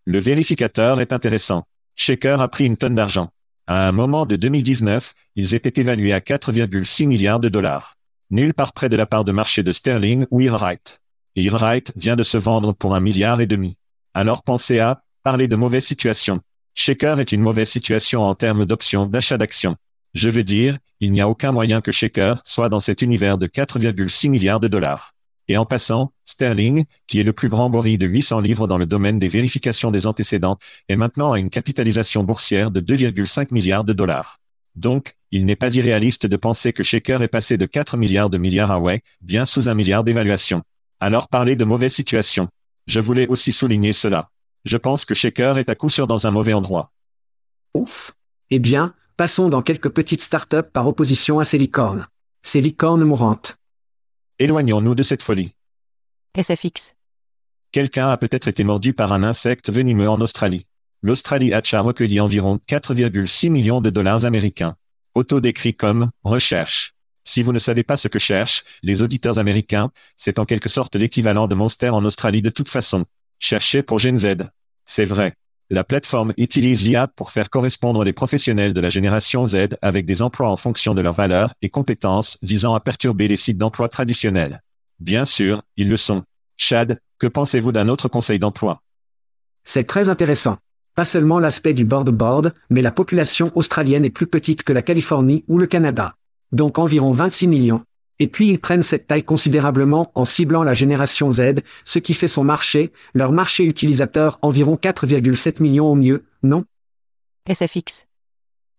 Le vérificateur est intéressant. Shaker a pris une tonne d'argent. À un moment de 2019, ils étaient évalués à 4,6 milliards de dollars. Nulle part près de la part de marché de Sterling ou Earwright. Et Earwright vient de se vendre pour un milliard et demi. Alors pensez à parler de mauvaise situation. Shaker est une mauvaise situation en termes d'options d'achat d'actions. Je veux dire, il n'y a aucun moyen que Shaker soit dans cet univers de 4,6 milliards de dollars. Et en passant, Sterling, qui est le plus grand boril de 800 livres dans le domaine des vérifications des antécédents, est maintenant à une capitalisation boursière de 2,5 milliards de dollars. Donc, il n'est pas irréaliste de penser que Shaker est passé de 4 milliards de milliards à ouais, bien sous un milliard d'évaluation. Alors parler de mauvaise situation. Je voulais aussi souligner cela. Je pense que Shaker est à coup sûr dans un mauvais endroit. Ouf. Eh bien, passons dans quelques petites startups par opposition à ces licornes. Ces licornes mourantes. Éloignons-nous de cette folie. SFX. Quelqu'un a peut-être été mordu par un insecte venimeux en Australie. L'Australie Hatch a recueilli environ 4,6 millions de dollars américains. Auto-décrit comme recherche. Si vous ne savez pas ce que cherchent les auditeurs américains, c'est en quelque sorte l'équivalent de Monster en Australie de toute façon. Cherchez pour Gen Z. C'est vrai. La plateforme utilise l'IA pour faire correspondre les professionnels de la génération Z avec des emplois en fonction de leurs valeurs et compétences visant à perturber les sites d'emploi traditionnels. Bien sûr, ils le sont. Chad, que pensez-vous d'un autre conseil d'emploi? C'est très intéressant. Pas seulement l'aspect du board-board, mais la population australienne est plus petite que la Californie ou le Canada. Donc environ 26 millions. Et puis ils prennent cette taille considérablement en ciblant la génération Z, ce qui fait son marché, leur marché utilisateur environ 4,7 millions au mieux, non? SFX.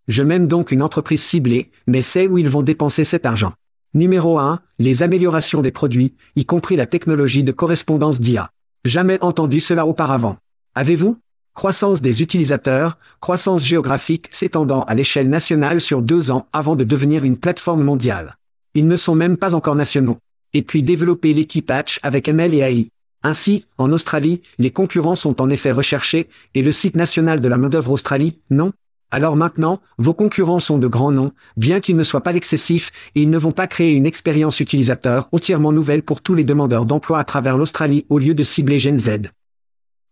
Je mène donc une entreprise ciblée, mais c'est où ils vont dépenser cet argent. Numéro 1, les améliorations des produits, y compris la technologie de correspondance d'IA. Jamais entendu cela auparavant. Avez-vous? Croissance des utilisateurs, croissance géographique s'étendant à l'échelle nationale sur deux ans avant de devenir une plateforme mondiale. Ils ne sont même pas encore nationaux. Et puis développer l'équipe Hatch avec ML et AI. Ainsi, en Australie, les concurrents sont en effet recherchés, et le site national de la main-d'œuvre Australie, non? Alors maintenant, vos concurrents sont de grands noms, bien qu'ils ne soient pas excessifs, et ils ne vont pas créer une expérience utilisateur entièrement nouvelle pour tous les demandeurs d'emploi à travers l'Australie au lieu de cibler Gen Z.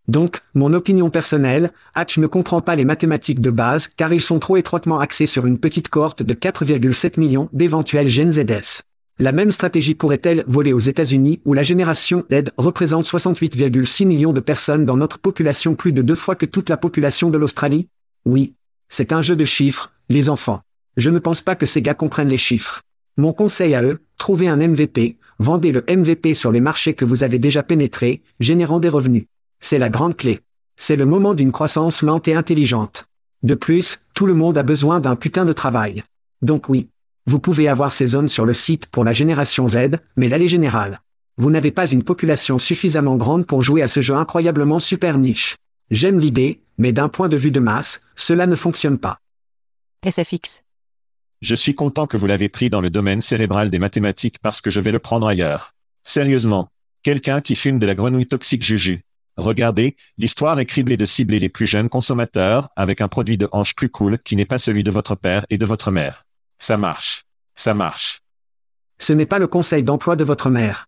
Donc, mon opinion personnelle, Hatch ne comprend pas les mathématiques de base car ils sont trop étroitement axés sur une petite cohorte de 4,7 millions d'éventuels Gen ZS. La même stratégie pourrait-elle voler aux États-Unis où la génération Z représente 68,6 millions de personnes dans notre population plus de deux fois que toute la population de l'Australie? Oui. C'est un jeu de chiffres, les enfants. Je ne pense pas que ces gars comprennent les chiffres. Mon conseil à eux, trouvez un MVP, vendez le MVP sur les marchés que vous avez déjà pénétrés, générant des revenus. C'est la grande clé. C'est le moment d'une croissance lente et intelligente. De plus, tout le monde a besoin d'un putain de travail. Donc oui. Vous pouvez avoir ces zones sur le site pour la génération Z, mais l'allée générale. Vous n'avez pas une population suffisamment grande pour jouer à ce jeu incroyablement super niche. J'aime l'idée, mais d'un point de vue de masse, cela ne fonctionne pas. SFX. Je suis content que vous l'avez pris dans le domaine cérébral des mathématiques parce que je vais le prendre ailleurs. Sérieusement. Quelqu'un qui fume de la grenouille toxique Juju. Regardez, l'histoire est criblée de cibler les plus jeunes consommateurs avec un produit de hanche plus cool qui n'est pas celui de votre père et de votre mère. Ça marche. Ça marche. Ce n'est pas le conseil d'emploi de votre mère.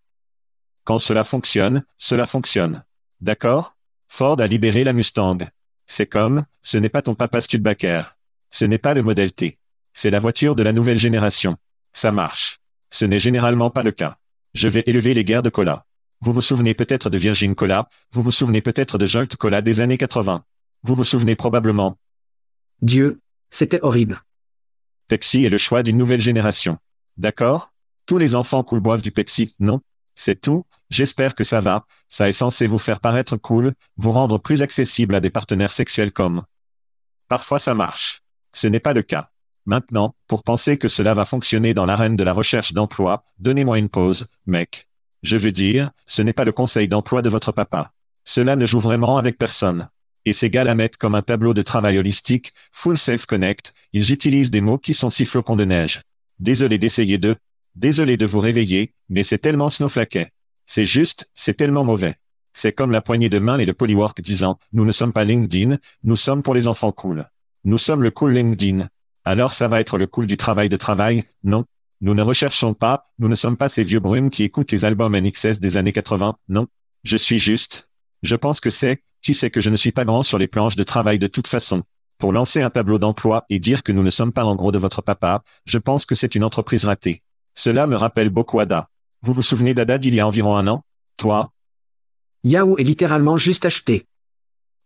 Quand cela fonctionne, cela fonctionne. D'accord? Ford a libéré la Mustang. C'est comme, ce n'est pas ton papa Studebaker. Ce n'est pas le modèle T. C'est la voiture de la nouvelle génération. Ça marche. Ce n'est généralement pas le cas. Je vais élever les guerres de cola. Vous vous souvenez peut-être de Virgin Cola, vous vous souvenez peut-être de Jolt Cola des années 80. Vous vous souvenez probablement. Dieu, c'était horrible. Pepsi est le choix d'une nouvelle génération. D'accord? Tous les enfants cool boivent du Pepsi, non? C'est tout, j'espère que ça va, ça est censé vous faire paraître cool, vous rendre plus accessible à des partenaires sexuels comme. Parfois ça marche. Ce n'est pas le cas. Maintenant, pour penser que cela va fonctionner dans l'arène de la recherche d'emploi, donnez-moi une pause, mec. Je veux dire, ce n'est pas le conseil d'emploi de votre papa. Cela ne joue vraiment avec personne. Et ces gars la mettent comme un tableau de travail holistique, full self-connect, ils utilisent des mots qui sont si flocons de neige. Désolé d'essayer de... Désolé de vous réveiller, mais c'est tellement snowflaquet. C'est juste, c'est tellement mauvais. C'est comme la poignée de main et le polywork disant, nous ne sommes pas LinkedIn, nous sommes pour les enfants cool. Nous sommes le cool LinkedIn. Alors ça va être le cool du travail de travail, non, nous ne recherchons pas, nous ne sommes pas ces vieux brumes qui écoutent les albums NXS des années 80, non. Je suis juste. Je pense que c'est, tu sais que je ne suis pas grand sur les planches de travail de toute façon. Pour lancer un tableau d'emploi et dire que nous ne sommes pas en gros de votre papa, je pense que c'est une entreprise ratée. Cela me rappelle beaucoup Ada. Vous vous souvenez d'Ada d'il y a environ un an? Toi? Yahoo est littéralement juste acheté.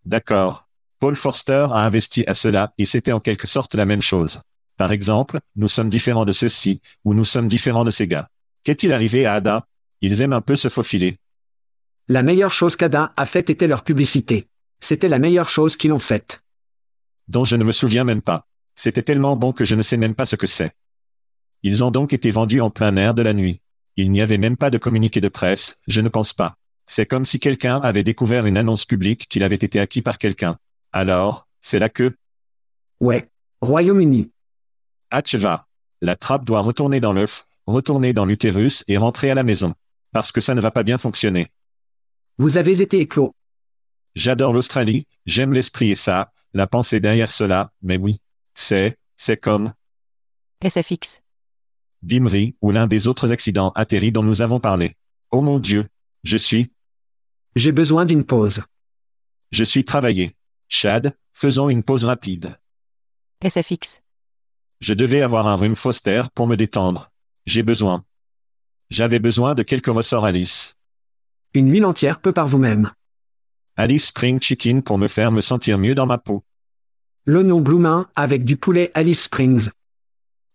D'accord. Paul Forster a investi à cela et c'était en quelque sorte la même chose. Par exemple, nous sommes différents de ceux-ci, ou nous sommes différents de ces gars. Qu'est-il arrivé à Ada Ils aiment un peu se faufiler. La meilleure chose qu'Ada a faite était leur publicité. C'était la meilleure chose qu'ils ont faite. Dont je ne me souviens même pas. C'était tellement bon que je ne sais même pas ce que c'est. Ils ont donc été vendus en plein air de la nuit. Il n'y avait même pas de communiqué de presse, je ne pense pas. C'est comme si quelqu'un avait découvert une annonce publique qu'il avait été acquis par quelqu'un. Alors, c'est là que... Ouais. Royaume-Uni. Acheva. La trappe doit retourner dans l'œuf, retourner dans l'utérus et rentrer à la maison. Parce que ça ne va pas bien fonctionner. Vous avez été éclos. J'adore l'Australie, j'aime l'esprit et ça, la pensée derrière cela, mais oui. C'est, c'est comme SFX. Bimri ou l'un des autres accidents atterris dont nous avons parlé. Oh mon Dieu. Je suis, J'ai besoin d'une pause. je suis travaillé. Chad, faisons une pause rapide. SFX. Je devais avoir un rhume Foster pour me détendre. J'ai besoin. J'avais besoin de quelques ressorts Alice. Une huile entière peu par vous-même. Alice Spring Chicken pour me faire me sentir mieux dans ma peau. L'oignon bloomin avec du poulet Alice Springs.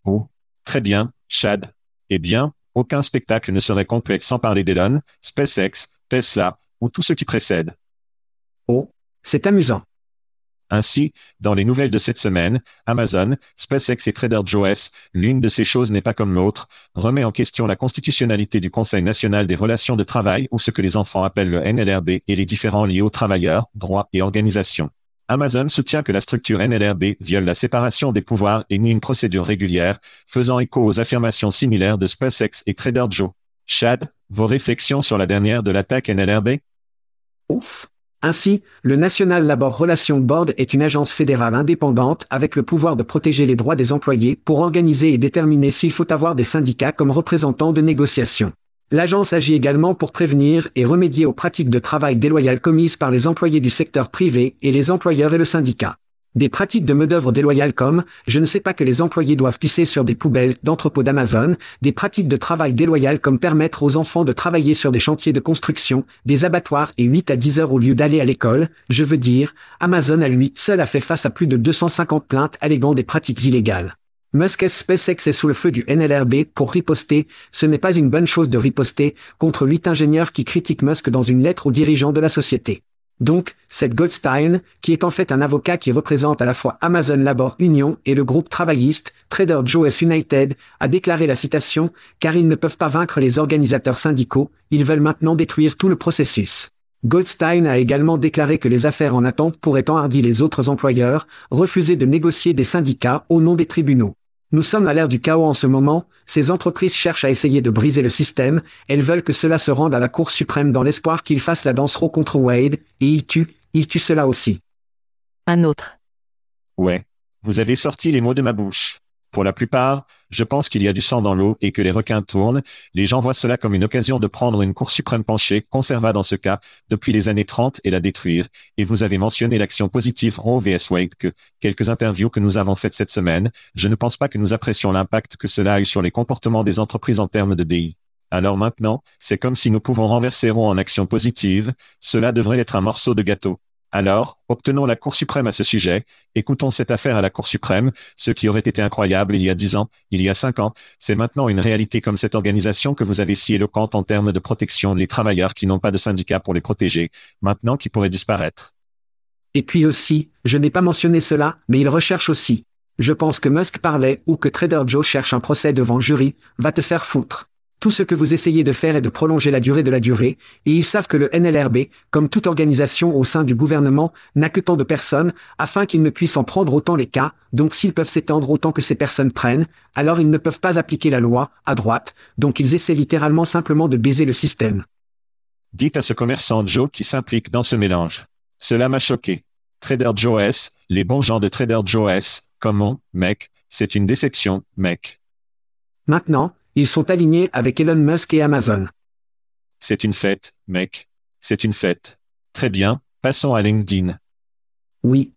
Oh. Très bien, Chad. Eh bien, aucun spectacle ne serait complet sans parler d'Elon, SpaceX, Tesla, ou tout ce qui précède. Oh. C'est amusant. Ainsi, dans les nouvelles de cette semaine, Amazon, SpaceX et Trader Joe's, l'une de ces choses n'est pas comme l'autre, remet en question la constitutionnalité du Conseil national des relations de travail ou ce que les enfants appellent le NLRB et les différents liés aux travailleurs, droits et organisations. Amazon soutient que la structure NLRB viole la séparation des pouvoirs et nie une procédure régulière, faisant écho aux affirmations similaires de SpaceX et Trader Joe. Chad, vos réflexions sur la dernière de l'attaque NLRB Ouf. Ainsi, le National Labor Relations Board est une agence fédérale indépendante avec le pouvoir de protéger les droits des employés pour organiser et déterminer s'il faut avoir des syndicats comme représentants de négociation. L'agence agit également pour prévenir et remédier aux pratiques de travail déloyales commises par les employés du secteur privé et les employeurs et le syndicat. Des pratiques de main-d'œuvre déloyales comme, je ne sais pas que les employés doivent pisser sur des poubelles d'entrepôts d'Amazon, des pratiques de travail déloyales comme permettre aux enfants de travailler sur des chantiers de construction, des abattoirs et 8 à 10 heures au lieu d'aller à l'école, je veux dire, Amazon à lui seul a fait face à plus de 250 plaintes alléguant des pratiques illégales. Musk SpaceX est sous le feu du NLRB pour riposter, ce n'est pas une bonne chose de riposter contre huit ingénieurs qui critiquent Musk dans une lettre aux dirigeants de la société. Donc, cette Goldstein, qui est en fait un avocat qui représente à la fois Amazon Labor Union et le groupe travailliste, Trader Joe's United, a déclaré la citation, car ils ne peuvent pas vaincre les organisateurs syndicaux, ils veulent maintenant détruire tout le processus. Goldstein a également déclaré que les affaires en attente pourraient enhardir les autres employeurs, refuser de négocier des syndicats au nom des tribunaux. Nous sommes à l'ère du chaos en ce moment, ces entreprises cherchent à essayer de briser le système, elles veulent que cela se rende à la Cour suprême dans l'espoir qu'ils fassent la danse Roe contre Wade, et ils tuent, ils tuent cela aussi. Un autre. Ouais. Vous avez sorti les mots de ma bouche. Pour la plupart, je pense qu'il y a du sang dans l'eau et que les requins tournent. Les gens voient cela comme une occasion de prendre une Cour suprême penchée, conserva dans ce cas, depuis les années 30 et la détruire. Et vous avez mentionné l'action positive Roe vs Wade que, quelques interviews que nous avons faites cette semaine, je ne pense pas que nous apprécions l'impact que cela a eu sur les comportements des entreprises en termes de DI. Alors maintenant, c'est comme si nous pouvons renverser Roe en action positive, cela devrait être un morceau de gâteau. Alors, obtenons la Cour suprême à ce sujet, écoutons cette affaire à la Cour suprême, ce qui aurait été incroyable il y a dix ans, il y a cinq ans, c'est maintenant une réalité comme cette organisation que vous avez si éloquente en termes de protection les travailleurs qui n'ont pas de syndicat pour les protéger, maintenant qui pourraient disparaître. Et puis aussi, je n'ai pas mentionné cela, mais il recherche aussi. Je pense que Musk parlait ou que Trader Joe cherche un procès devant jury, va te faire foutre. Tout ce que vous essayez de faire est de prolonger la durée de la durée, et ils savent que le NLRB, comme toute organisation au sein du gouvernement, n'a que tant de personnes, afin qu'ils ne puissent en prendre autant les cas, donc s'ils peuvent s'étendre autant que ces personnes prennent, alors ils ne peuvent pas appliquer la loi, à droite, donc ils essaient littéralement simplement de baiser le système. Dites à ce commerçant Joe qui s'implique dans ce mélange. Cela m'a choqué. Trader Joe's, les bons gens de Trader Joe's, comment, mec, c'est une déception, mec. Maintenant, ils sont alignés avec Elon Musk et Amazon. C'est une fête, mec. C'est une fête. Très bien, passons à LinkedIn. Oui,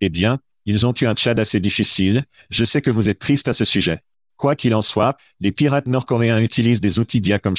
Eh bien, ils ont eu un Tchad assez difficile, je sais que vous êtes triste à ce sujet. Quoi qu'il en soit, les pirates nord-coréens utilisent des outils d'IA comme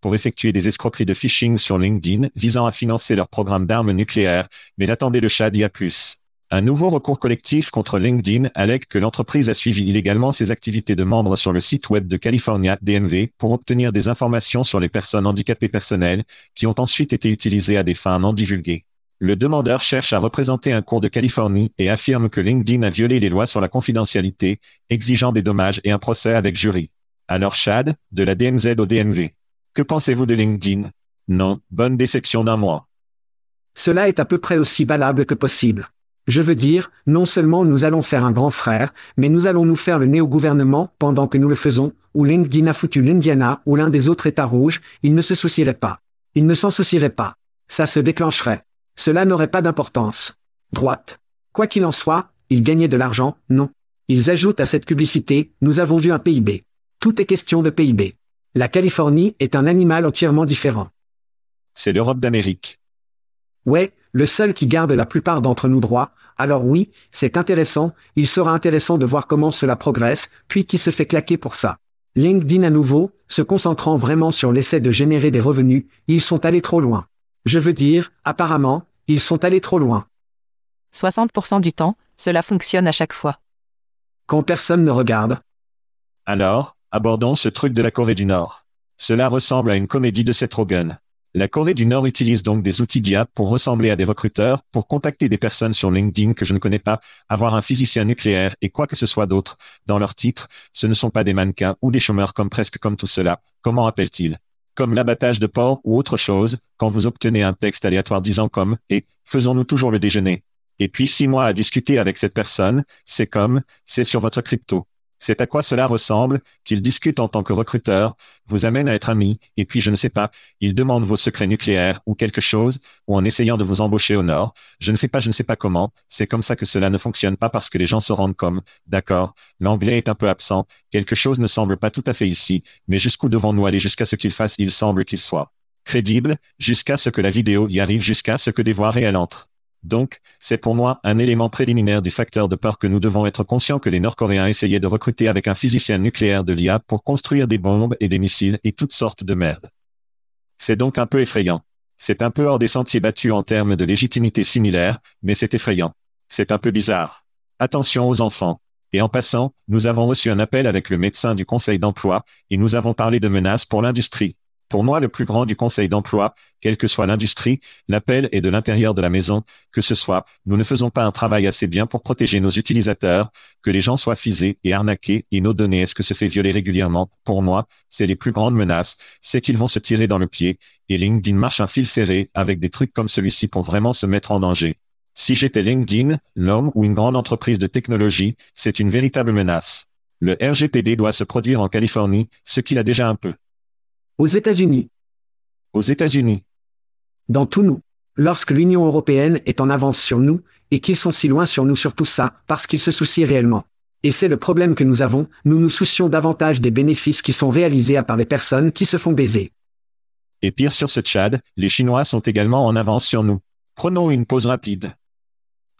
pour effectuer des escroqueries de phishing sur LinkedIn visant à financer leur programme d'armes nucléaires, mais attendez le Tchad y a plus. Un nouveau recours collectif contre LinkedIn allègue que l'entreprise a suivi illégalement ses activités de membres sur le site web de California DMV pour obtenir des informations sur les personnes handicapées personnelles qui ont ensuite été utilisées à des fins non divulguées. Le demandeur cherche à représenter un cours de Californie et affirme que LinkedIn a violé les lois sur la confidentialité, exigeant des dommages et un procès avec jury. Alors Chad, de la DMZ au DMV. Que pensez-vous de LinkedIn? Non, bonne déception d'un mois. Cela est à peu près aussi valable que possible. Je veux dire, non seulement nous allons faire un grand frère, mais nous allons nous faire le nez au gouvernement pendant que nous le faisons, ou LinkedIn a foutu l'Indiana ou l'un des autres États rouges, il ne se soucierait pas. Il ne s'en soucierait pas. Ça se déclencherait. Cela n'aurait pas d'importance. Droite. Quoi qu'il en soit, ils gagnaient de l'argent, non. Ils ajoutent à cette publicité, nous avons vu un PIB. Tout est question de PIB. La Californie est un animal entièrement différent. C'est l'Europe d'Amérique. Ouais, le seul qui garde la plupart d'entre nous droits, alors oui, c'est intéressant, il sera intéressant de voir comment cela progresse, puis qui se fait claquer pour ça. LinkedIn à nouveau, se concentrant vraiment sur l'essai de générer des revenus, ils sont allés trop loin. Je veux dire, apparemment, ils sont allés trop loin. 60% du temps, cela fonctionne à chaque fois. Quand personne ne regarde. Alors, abordons ce truc de la Corée du Nord. Cela ressemble à une comédie de Seth Rogen. La Corée du Nord utilise donc des outils d'IA pour ressembler à des recruteurs, pour contacter des personnes sur LinkedIn que je ne connais pas, avoir un physicien nucléaire et quoi que ce soit d'autre. Dans leur titre, ce ne sont pas des mannequins ou des chômeurs comme presque comme tout cela. Comment appelle-t-il Comme l'abattage de porc ou autre chose, quand vous obtenez un texte aléatoire disant comme « et faisons-nous toujours le déjeuner ?» Et puis six mois à discuter avec cette personne, c'est comme « c'est sur votre crypto ». C'est à quoi cela ressemble, qu'il discute en tant que recruteur, vous amène à être ami, et puis je ne sais pas, il demande vos secrets nucléaires ou quelque chose, ou en essayant de vous embaucher au nord, je ne fais pas je ne sais pas comment, c'est comme ça que cela ne fonctionne pas parce que les gens se rendent comme, d'accord, l'anglais est un peu absent, quelque chose ne semble pas tout à fait ici, mais jusqu'où devons-nous aller jusqu'à ce qu'il fasse il semble qu'il soit crédible, jusqu'à ce que la vidéo y arrive jusqu'à ce que des voix réelles entrent. Donc, c'est pour moi un élément préliminaire du facteur de peur que nous devons être conscients que les Nord-Coréens essayaient de recruter avec un physicien nucléaire de l'IA pour construire des bombes et des missiles et toutes sortes de merde. C'est donc un peu effrayant. C'est un peu hors des sentiers battus en termes de légitimité similaire, mais c'est effrayant. C'est un peu bizarre. Attention aux enfants. Et en passant, nous avons reçu un appel avec le médecin du conseil d'emploi, et nous avons parlé de menaces pour l'industrie. Pour moi, le plus grand du conseil d'emploi, quelle que soit l'industrie, l'appel est de l'intérieur de la maison, que ce soit, nous ne faisons pas un travail assez bien pour protéger nos utilisateurs, que les gens soient fisés et arnaqués et nos données est-ce que se fait violer régulièrement? Pour moi, c'est les plus grandes menaces, c'est qu'ils vont se tirer dans le pied, et LinkedIn marche un fil serré avec des trucs comme celui-ci pour vraiment se mettre en danger. Si j'étais LinkedIn, l'homme ou une grande entreprise de technologie, c'est une véritable menace. Le RGPD doit se produire en Californie, ce qu'il a déjà un peu. Aux États-Unis. Aux États-Unis. Dans tout nous. Lorsque l'Union européenne est en avance sur nous, et qu'ils sont si loin sur nous sur tout ça, parce qu'ils se soucient réellement. Et c'est le problème que nous avons, nous nous soucions davantage des bénéfices qui sont réalisés à par les personnes qui se font baiser. Et pire sur ce Tchad, les Chinois sont également en avance sur nous. Prenons une pause rapide.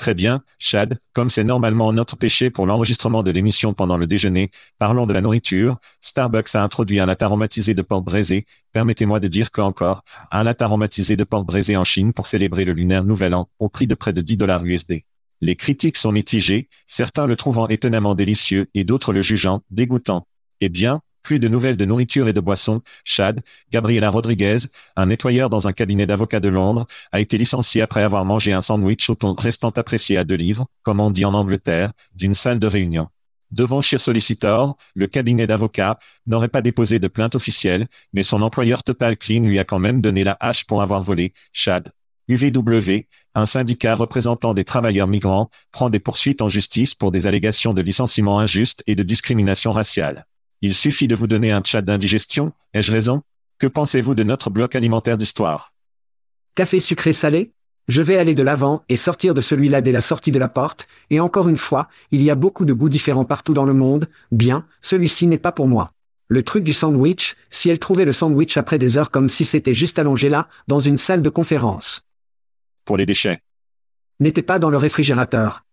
Très bien, Chad, comme c'est normalement notre péché pour l'enregistrement de l'émission pendant le déjeuner, parlons de la nourriture. Starbucks a introduit un latte aromatisé de porc braisé. Permettez-moi de dire qu'encore, un latte aromatisé de porc braisé en Chine pour célébrer le lunaire nouvel an, au prix de près de 10 dollars USD. Les critiques sont mitigées, certains le trouvant étonnamment délicieux et d'autres le jugeant dégoûtant. Eh bien, plus de nouvelles de nourriture et de boissons. Chad, Gabriela Rodriguez, un nettoyeur dans un cabinet d'avocats de Londres, a été licencié après avoir mangé un sandwich au ton restant apprécié à deux livres, comme on dit en Angleterre, d'une salle de réunion. Devant Sheer Solicitor, le cabinet d'avocats n'aurait pas déposé de plainte officielle, mais son employeur Total Clean lui a quand même donné la hache pour avoir volé. Chad. UVW, un syndicat représentant des travailleurs migrants, prend des poursuites en justice pour des allégations de licenciement injuste et de discrimination raciale. Il suffit de vous donner un chat d'indigestion, ai-je raison? Que pensez-vous de notre bloc alimentaire d'histoire? Café sucré salé? Je vais aller de l'avant et sortir de celui-là dès la sortie de la porte, et encore une fois, il y a beaucoup de goûts différents partout dans le monde, bien, celui-ci n'est pas pour moi. Le truc du sandwich, si elle trouvait le sandwich après des heures comme si c'était juste allongé là, dans une salle de conférence. Pour les déchets. N'était pas dans le réfrigérateur.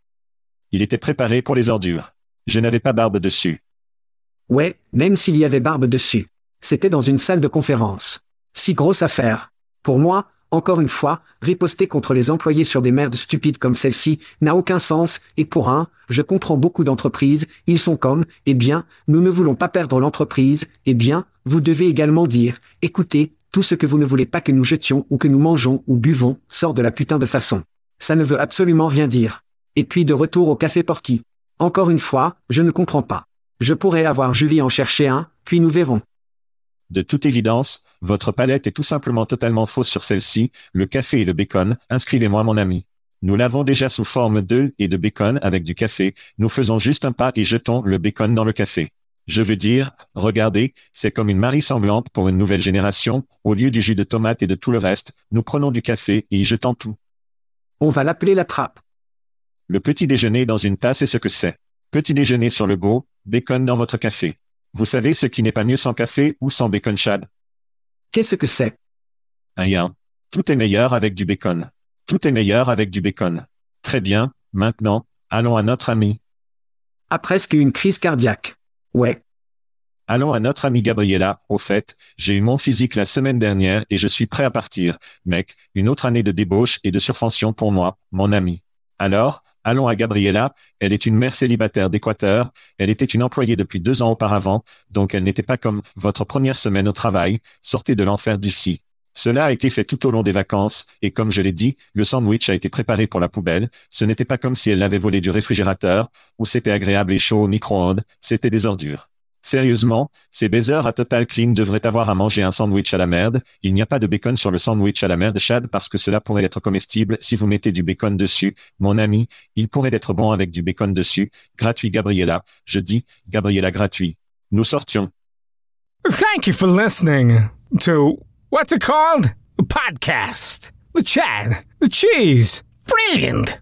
Il était préparé pour les ordures. Je n'avais pas barbe dessus. Ouais, même s'il y avait barbe dessus. C'était dans une salle de conférence. Si grosse affaire. Pour moi, Encore une fois, riposter contre les employés sur des merdes stupides comme celle-ci n'a aucun sens, et pour un, je comprends beaucoup d'entreprises, ils sont comme, eh bien, nous ne voulons pas perdre l'entreprise, eh bien, vous devez également dire, écoutez, tout ce que vous ne voulez pas que nous jetions ou que nous mangeons ou buvons sort de la putain de façon. Ça ne veut absolument rien dire. Et puis de retour au café Porky. Encore une fois, je ne comprends pas. Je pourrais avoir Julie en chercher un, puis nous verrons. De toute évidence, votre palette est tout simplement totalement fausse sur celle-ci, le café et le bacon, inscrivez-moi mon ami. Nous l'avons déjà sous forme d'œufs et de bacon avec du café, nous faisons juste un pas et jetons le bacon dans le café. Je veux dire, regardez, c'est comme une Marie semblante pour une nouvelle génération, au lieu du jus de tomate et de tout le reste, nous prenons du café et y jetons tout. On va l'appeler la trappe. Le petit déjeuner dans une tasse est ce que c'est. Petit déjeuner sur le beau, bacon dans votre café. Vous savez ce qui n'est pas mieux sans café ou sans bacon chad? Qu'est-ce que c'est? Rien. Tout est meilleur avec du bacon. Tout est meilleur avec du bacon. Très bien, maintenant, allons à notre ami. A presque une crise cardiaque. Ouais. Allons à notre ami Gabriella. Au fait, j'ai eu mon physique la semaine dernière et je suis prêt à partir. Mec, une autre année de débauche et de surfension pour moi, mon ami. Alors, allons à Gabriella. Elle est une mère célibataire d'Équateur. Elle était une employée depuis deux ans auparavant, donc elle n'était pas comme votre première semaine au travail. Sortez de l'enfer d'ici. Cela a été fait tout au long des vacances, et comme je l'ai dit, le sandwich a été préparé pour la poubelle. Ce n'était pas comme si elle l'avait volé du réfrigérateur, ou c'était agréable et chaud au micro-ondes, c'était des ordures. Sérieusement, ces baisers à Total Clean devraient avoir à manger un sandwich à la merde. Il n'y a pas de bacon sur le sandwich à la merde Chad parce que cela pourrait être comestible si vous mettez du bacon dessus. Mon ami, il pourrait être bon avec du bacon dessus. Gratuit Gabriella. Je dis, Gabriella gratuit. Nous sortions. Thank you for listening to what's it called? A podcast. The Chad. The Cheese. Brilliant.